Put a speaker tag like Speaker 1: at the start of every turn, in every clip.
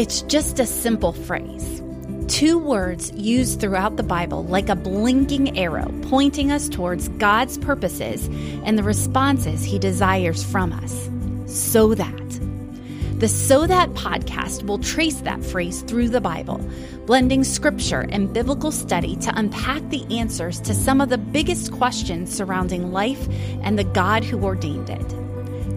Speaker 1: It's just a simple phrase. Two words used throughout the Bible like a blinking arrow pointing us towards God's purposes and the responses He desires from us. So that. The So That podcast will trace that phrase through the Bible, blending scripture and biblical study to unpack the answers to some of the biggest questions surrounding life and the God who ordained it.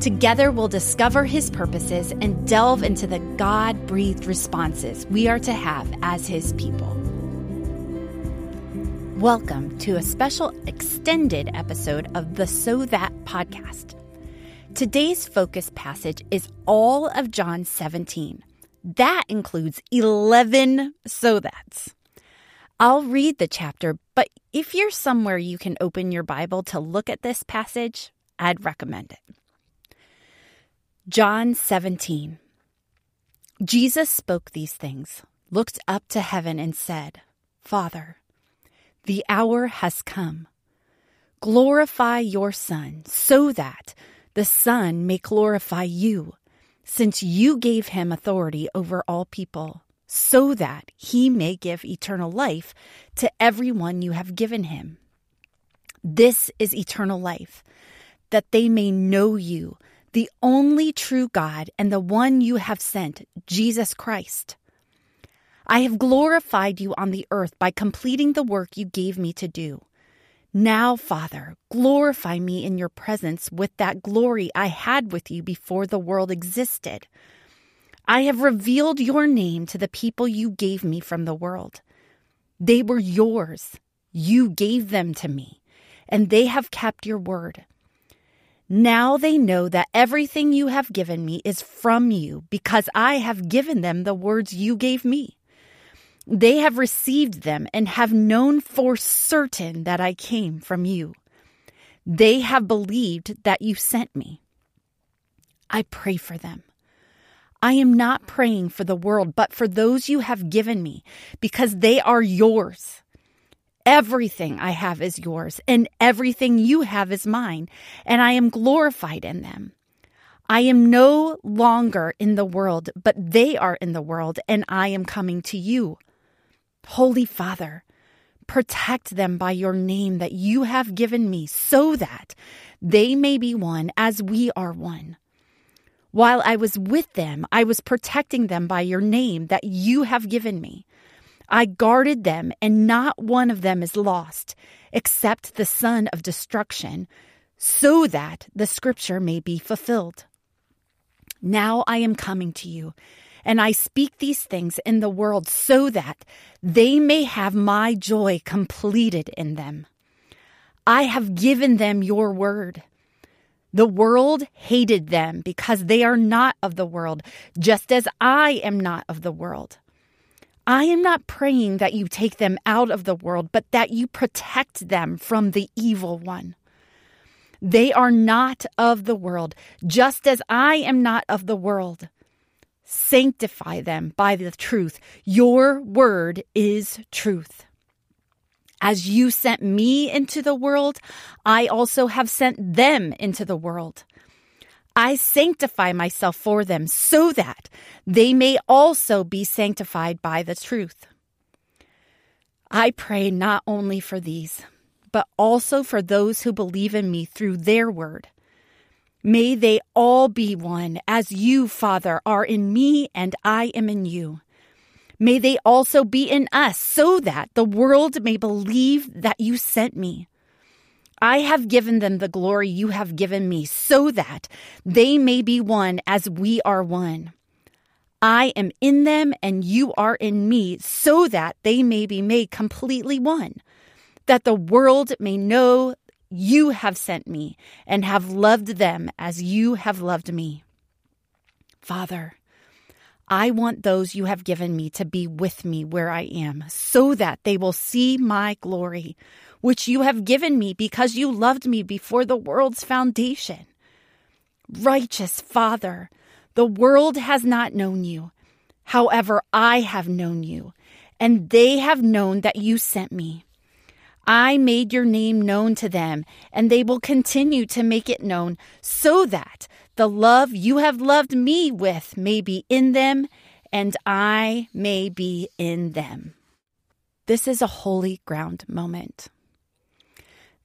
Speaker 1: Together, we'll discover his purposes and delve into the God breathed responses we are to have as his people. Welcome to a special extended episode of the So That podcast. Today's focus passage is all of John 17. That includes 11 so that's. I'll read the chapter, but if you're somewhere you can open your Bible to look at this passage, I'd recommend it. John 17. Jesus spoke these things, looked up to heaven, and said, Father, the hour has come. Glorify your Son, so that the Son may glorify you, since you gave him authority over all people, so that he may give eternal life to everyone you have given him. This is eternal life, that they may know you, the only true God, and the one you have sent, Jesus Christ. I have glorified you on the earth by completing the work you gave me to do. Now, Father, glorify me in your presence with that glory I had with you before the world existed. I have revealed your name to the people you gave me from the world. They were yours. You gave them to me, and they have kept your word. Now they know that everything you have given me is from you because I have given them the words you gave me. They have received them and have known for certain that I came from you. They have believed that you sent me. I pray for them. I am not praying for the world, but for those you have given me, because they are yours. Everything I have is yours, and everything you have is mine, and I am glorified in them. I am no longer in the world, but they are in the world, and I am coming to you. Holy Father, protect them by your name that you have given me, so that they may be one as we are one. While I was with them, I was protecting them by your name that you have given me. I guarded them, and not one of them is lost, except the son of destruction, so that the scripture may be fulfilled. Now I am coming to you and I speak these things in the world so that they may have my joy completed in them. I have given them your word. The world hated them because they are not of the world, just as I am not of the world. I am not praying that you take them out of the world, but that you protect them from the evil one. They are not of the world, just as I am not of the world. Sanctify them by the truth. Your word is truth. As you sent me into the world, I also have sent them into the world. I sanctify myself for them so that they may also be sanctified by the truth. I pray not only for these, but also for those who believe in me through their word May they all be one, as you, Father, are in me and I am in you. May they also be in us, so that the world may believe that you sent me. I have given them the glory you have given me, so that they may be one as we are one. I am in them and you are in me, so that they may be made completely one, that the world may know you have sent me and have loved them as you have loved me. Father, I want those you have given me to be with me where I am, so that they will see my glory, which you have given me because you loved me before the world's foundation. Righteous Father, the world has not known you. However, I have known you, and they have known that you sent me. I made your name known to them, and they will continue to make it known, so that the love you have loved me with may be in them, and I may be in them. This is a holy ground moment.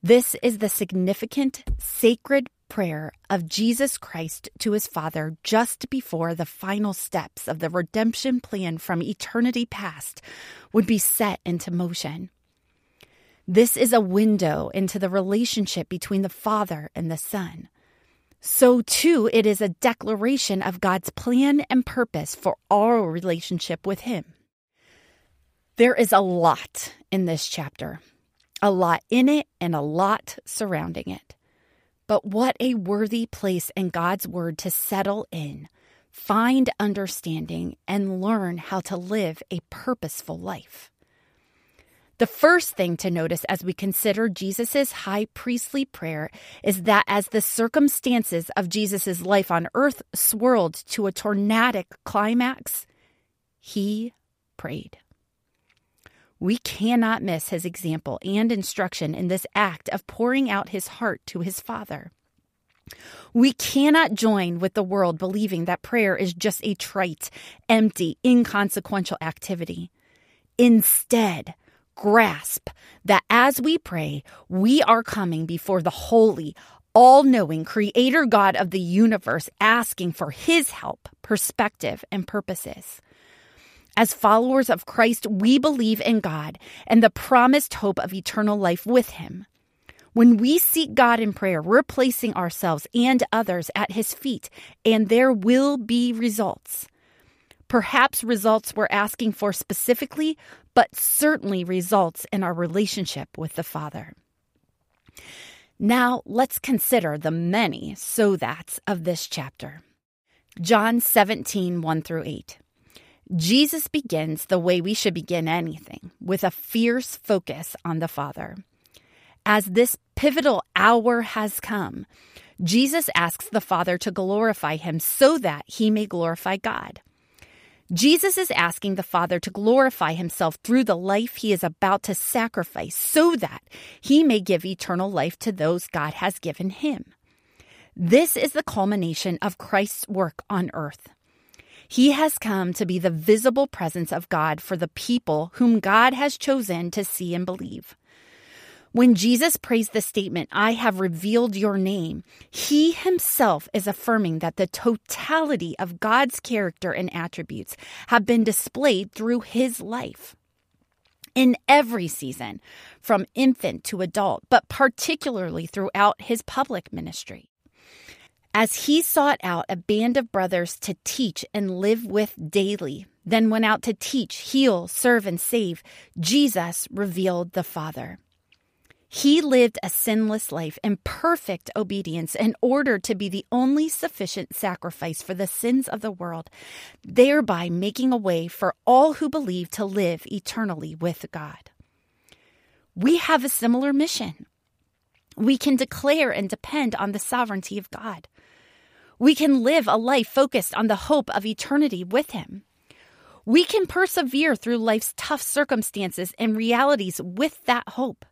Speaker 1: This is the significant, sacred prayer of Jesus Christ to his Father just before the final steps of the redemption plan from eternity past would be set into motion. This is a window into the relationship between the Father and the Son. So, too, it is a declaration of God's plan and purpose for our relationship with Him. There is a lot in this chapter, a lot in it and a lot surrounding it. But what a worthy place in God's Word to settle in, find understanding, and learn how to live a purposeful life. The first thing to notice as we consider Jesus' high priestly prayer is that as the circumstances of Jesus' life on earth swirled to a tornadic climax, he prayed. We cannot miss his example and instruction in this act of pouring out his heart to his Father. We cannot join with the world believing that prayer is just a trite, empty, inconsequential activity. Instead, grasp that as we pray, we are coming before the holy, all knowing Creator God of the universe, asking for His help, perspective, and purposes. As followers of Christ, we believe in God and the promised hope of eternal life with Him. When we seek God in prayer, we're placing ourselves and others at His feet, and there will be results. Perhaps results we're asking for specifically, but certainly results in our relationship with the Father. Now, let's consider the many so that's of this chapter. John 17, 1 through 8. Jesus begins the way we should begin anything with a fierce focus on the Father. As this pivotal hour has come, Jesus asks the Father to glorify him so that he may glorify God. Jesus is asking the Father to glorify himself through the life he is about to sacrifice so that he may give eternal life to those God has given him. This is the culmination of Christ's work on earth. He has come to be the visible presence of God for the people whom God has chosen to see and believe. When Jesus prays the statement, I have revealed your name, he himself is affirming that the totality of God's character and attributes have been displayed through his life. In every season, from infant to adult, but particularly throughout his public ministry. As he sought out a band of brothers to teach and live with daily, then went out to teach, heal, serve, and save, Jesus revealed the Father. He lived a sinless life in perfect obedience in order to be the only sufficient sacrifice for the sins of the world, thereby making a way for all who believe to live eternally with God. We have a similar mission. We can declare and depend on the sovereignty of God. We can live a life focused on the hope of eternity with Him. We can persevere through life's tough circumstances and realities with that hope.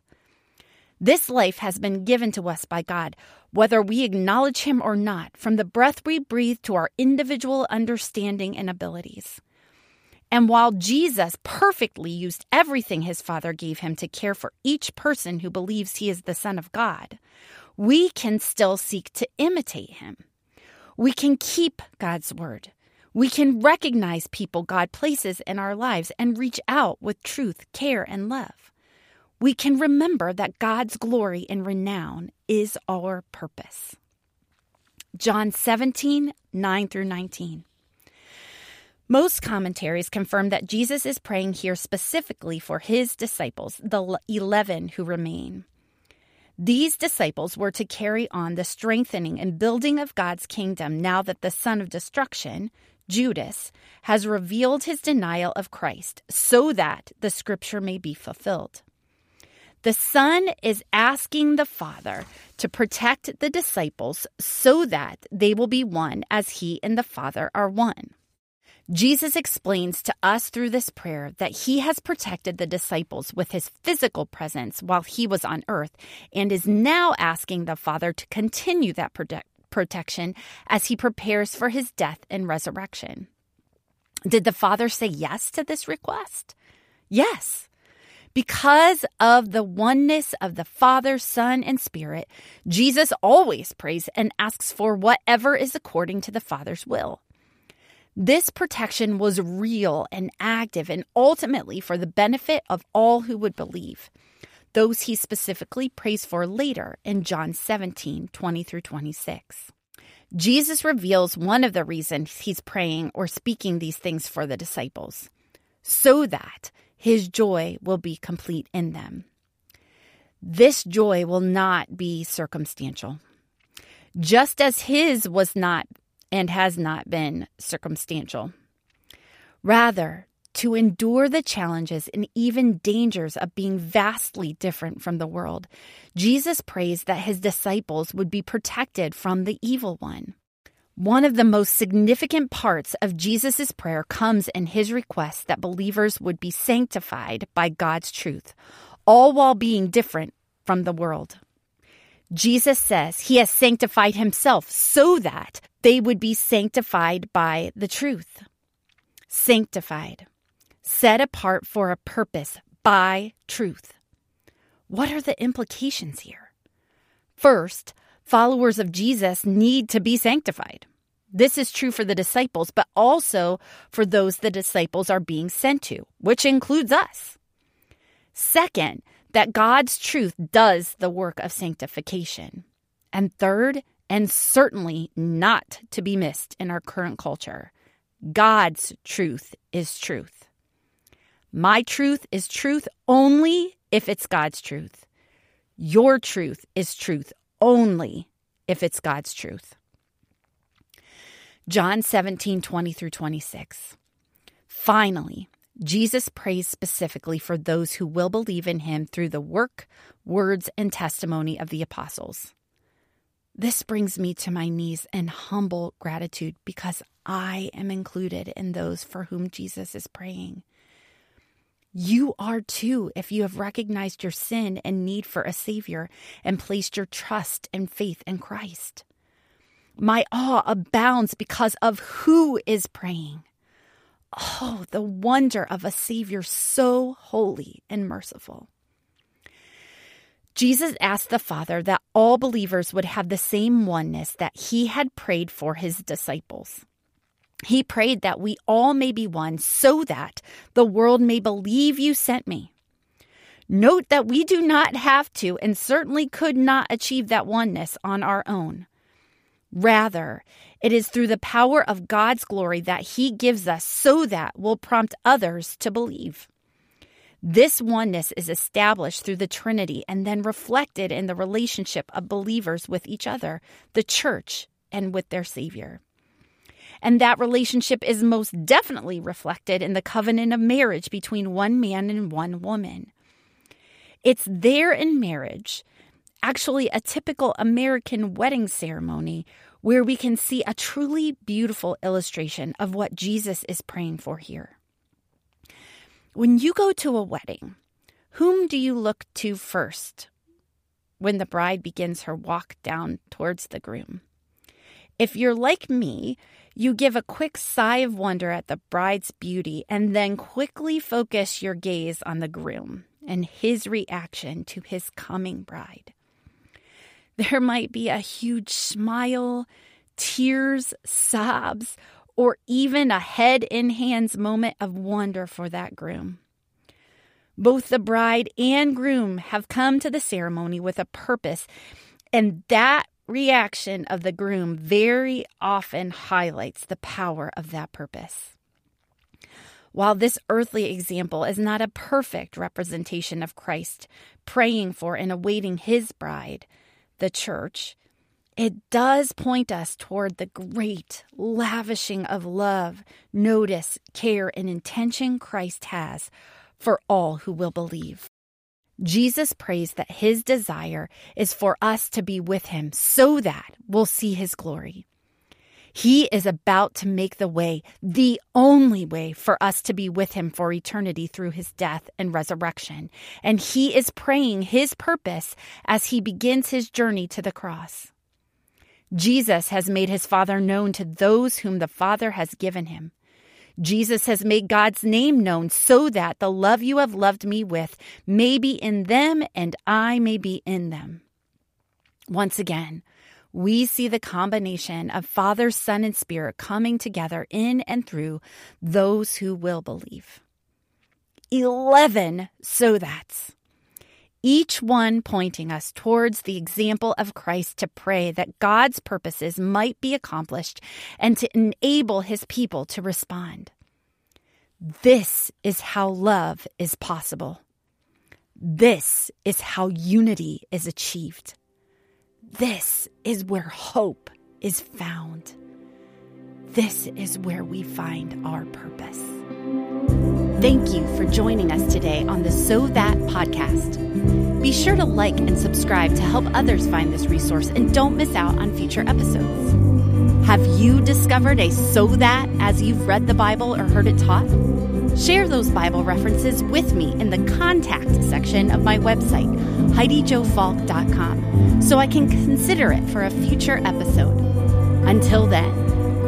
Speaker 1: This life has been given to us by God, whether we acknowledge Him or not, from the breath we breathe to our individual understanding and abilities. And while Jesus perfectly used everything his Father gave him to care for each person who believes he is the Son of God, we can still seek to imitate him. We can keep God's word. We can recognize people God places in our lives and reach out with truth, care, and love. We can remember that God's glory and renown is our purpose. John 17, 9 through 19. Most commentaries confirm that Jesus is praying here specifically for his disciples, the 11 who remain. These disciples were to carry on the strengthening and building of God's kingdom now that the son of destruction, Judas, has revealed his denial of Christ so that the scripture may be fulfilled. The Son is asking the Father to protect the disciples so that they will be one as He and the Father are one. Jesus explains to us through this prayer that he has protected the disciples with his physical presence while he was on earth and is now asking the Father to continue that protection as he prepares for his death and resurrection. Did the Father say yes to this request? Yes. Because of the oneness of the Father, Son, and Spirit, Jesus always prays and asks for whatever is according to the Father's will. This protection was real and active and ultimately for the benefit of all who would believe. Those he specifically prays for later in John 17 20 through 26. Jesus reveals one of the reasons he's praying or speaking these things for the disciples so that his joy will be complete in them. This joy will not be circumstantial. Just as his was not and has not been circumstantial. Rather, to endure the challenges and even dangers of being vastly different from the world, Jesus prays that his disciples would be protected from the evil one. One of the most significant parts of Jesus' prayer comes in his request that believers would be sanctified by God's truth, all while being different from the world. Jesus says he has sanctified himself so that they would be sanctified by the truth. Sanctified, set apart for a purpose by truth. What are the implications here? First, followers of Jesus need to be sanctified. This is true for the disciples, but also for those the disciples are being sent to, which includes us. Second, that God's truth does the work of sanctification. And third, and certainly not to be missed in our current culture, God's truth is truth. My truth is truth only if it's God's truth. Your truth is truth only if it's God's truth. John 17, 20 through 26. Finally, Jesus prays specifically for those who will believe in him through the work, words, and testimony of the apostles. This brings me to my knees in humble gratitude because I am included in those for whom Jesus is praying. You are too if you have recognized your sin and need for a Savior and placed your trust and faith in Christ. My awe abounds because of who is praying. Oh, the wonder of a Savior so holy and merciful. Jesus asked the Father that all believers would have the same oneness that he had prayed for his disciples. He prayed that we all may be one so that the world may believe you sent me. Note that we do not have to and certainly could not achieve that oneness on our own. Rather, it is through the power of God's glory that He gives us so that will prompt others to believe. This oneness is established through the Trinity and then reflected in the relationship of believers with each other, the church, and with their Savior. And that relationship is most definitely reflected in the covenant of marriage between one man and one woman. It's there in marriage actually a typical American wedding ceremony where we can see a truly beautiful illustration of what Jesus is praying for here. When you go to a wedding, whom do you look to first when the bride begins her walk down towards the groom? If you're like me, you give a quick sigh of wonder at the bride's beauty and then quickly focus your gaze on the groom and his reaction to his coming bride. There might be a huge smile, tears, sobs, or even a head in hands moment of wonder for that groom. Both the bride and groom have come to the ceremony with a purpose, and that reaction of the groom very often highlights the power of that purpose. While this earthly example is not a perfect representation of Christ praying for and awaiting his bride, the church, it does point us toward the great lavishing of love, notice, care, and intention Christ has for all who will believe. Jesus prays that his desire is for us to be with him so that we'll see his glory. He is about to make the way, the only way for us to be with him for eternity through his death and resurrection. And he is praying his purpose as he begins his journey to the cross. Jesus has made his Father known to those whom the Father has given him. Jesus has made God's name known so that the love you have loved me with may be in them and I may be in them. Once again, we see the combination of Father, Son, and Spirit coming together in and through those who will believe. 11 so that's each one pointing us towards the example of Christ to pray that God's purposes might be accomplished and to enable his people to respond. This is how love is possible. This is how unity is achieved. This is where hope is found. This is where we find our purpose. Thank you for joining us today on the So That podcast. Be sure to like and subscribe to help others find this resource and don't miss out on future episodes. Have you discovered a so that as you've read the Bible or heard it taught? Share those Bible references with me in the contact section of my website, HeidiJoeFalk.com, so I can consider it for a future episode. Until then,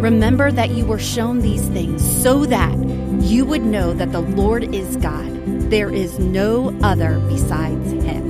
Speaker 1: remember that you were shown these things so that you would know that the Lord is God. There is no other besides him.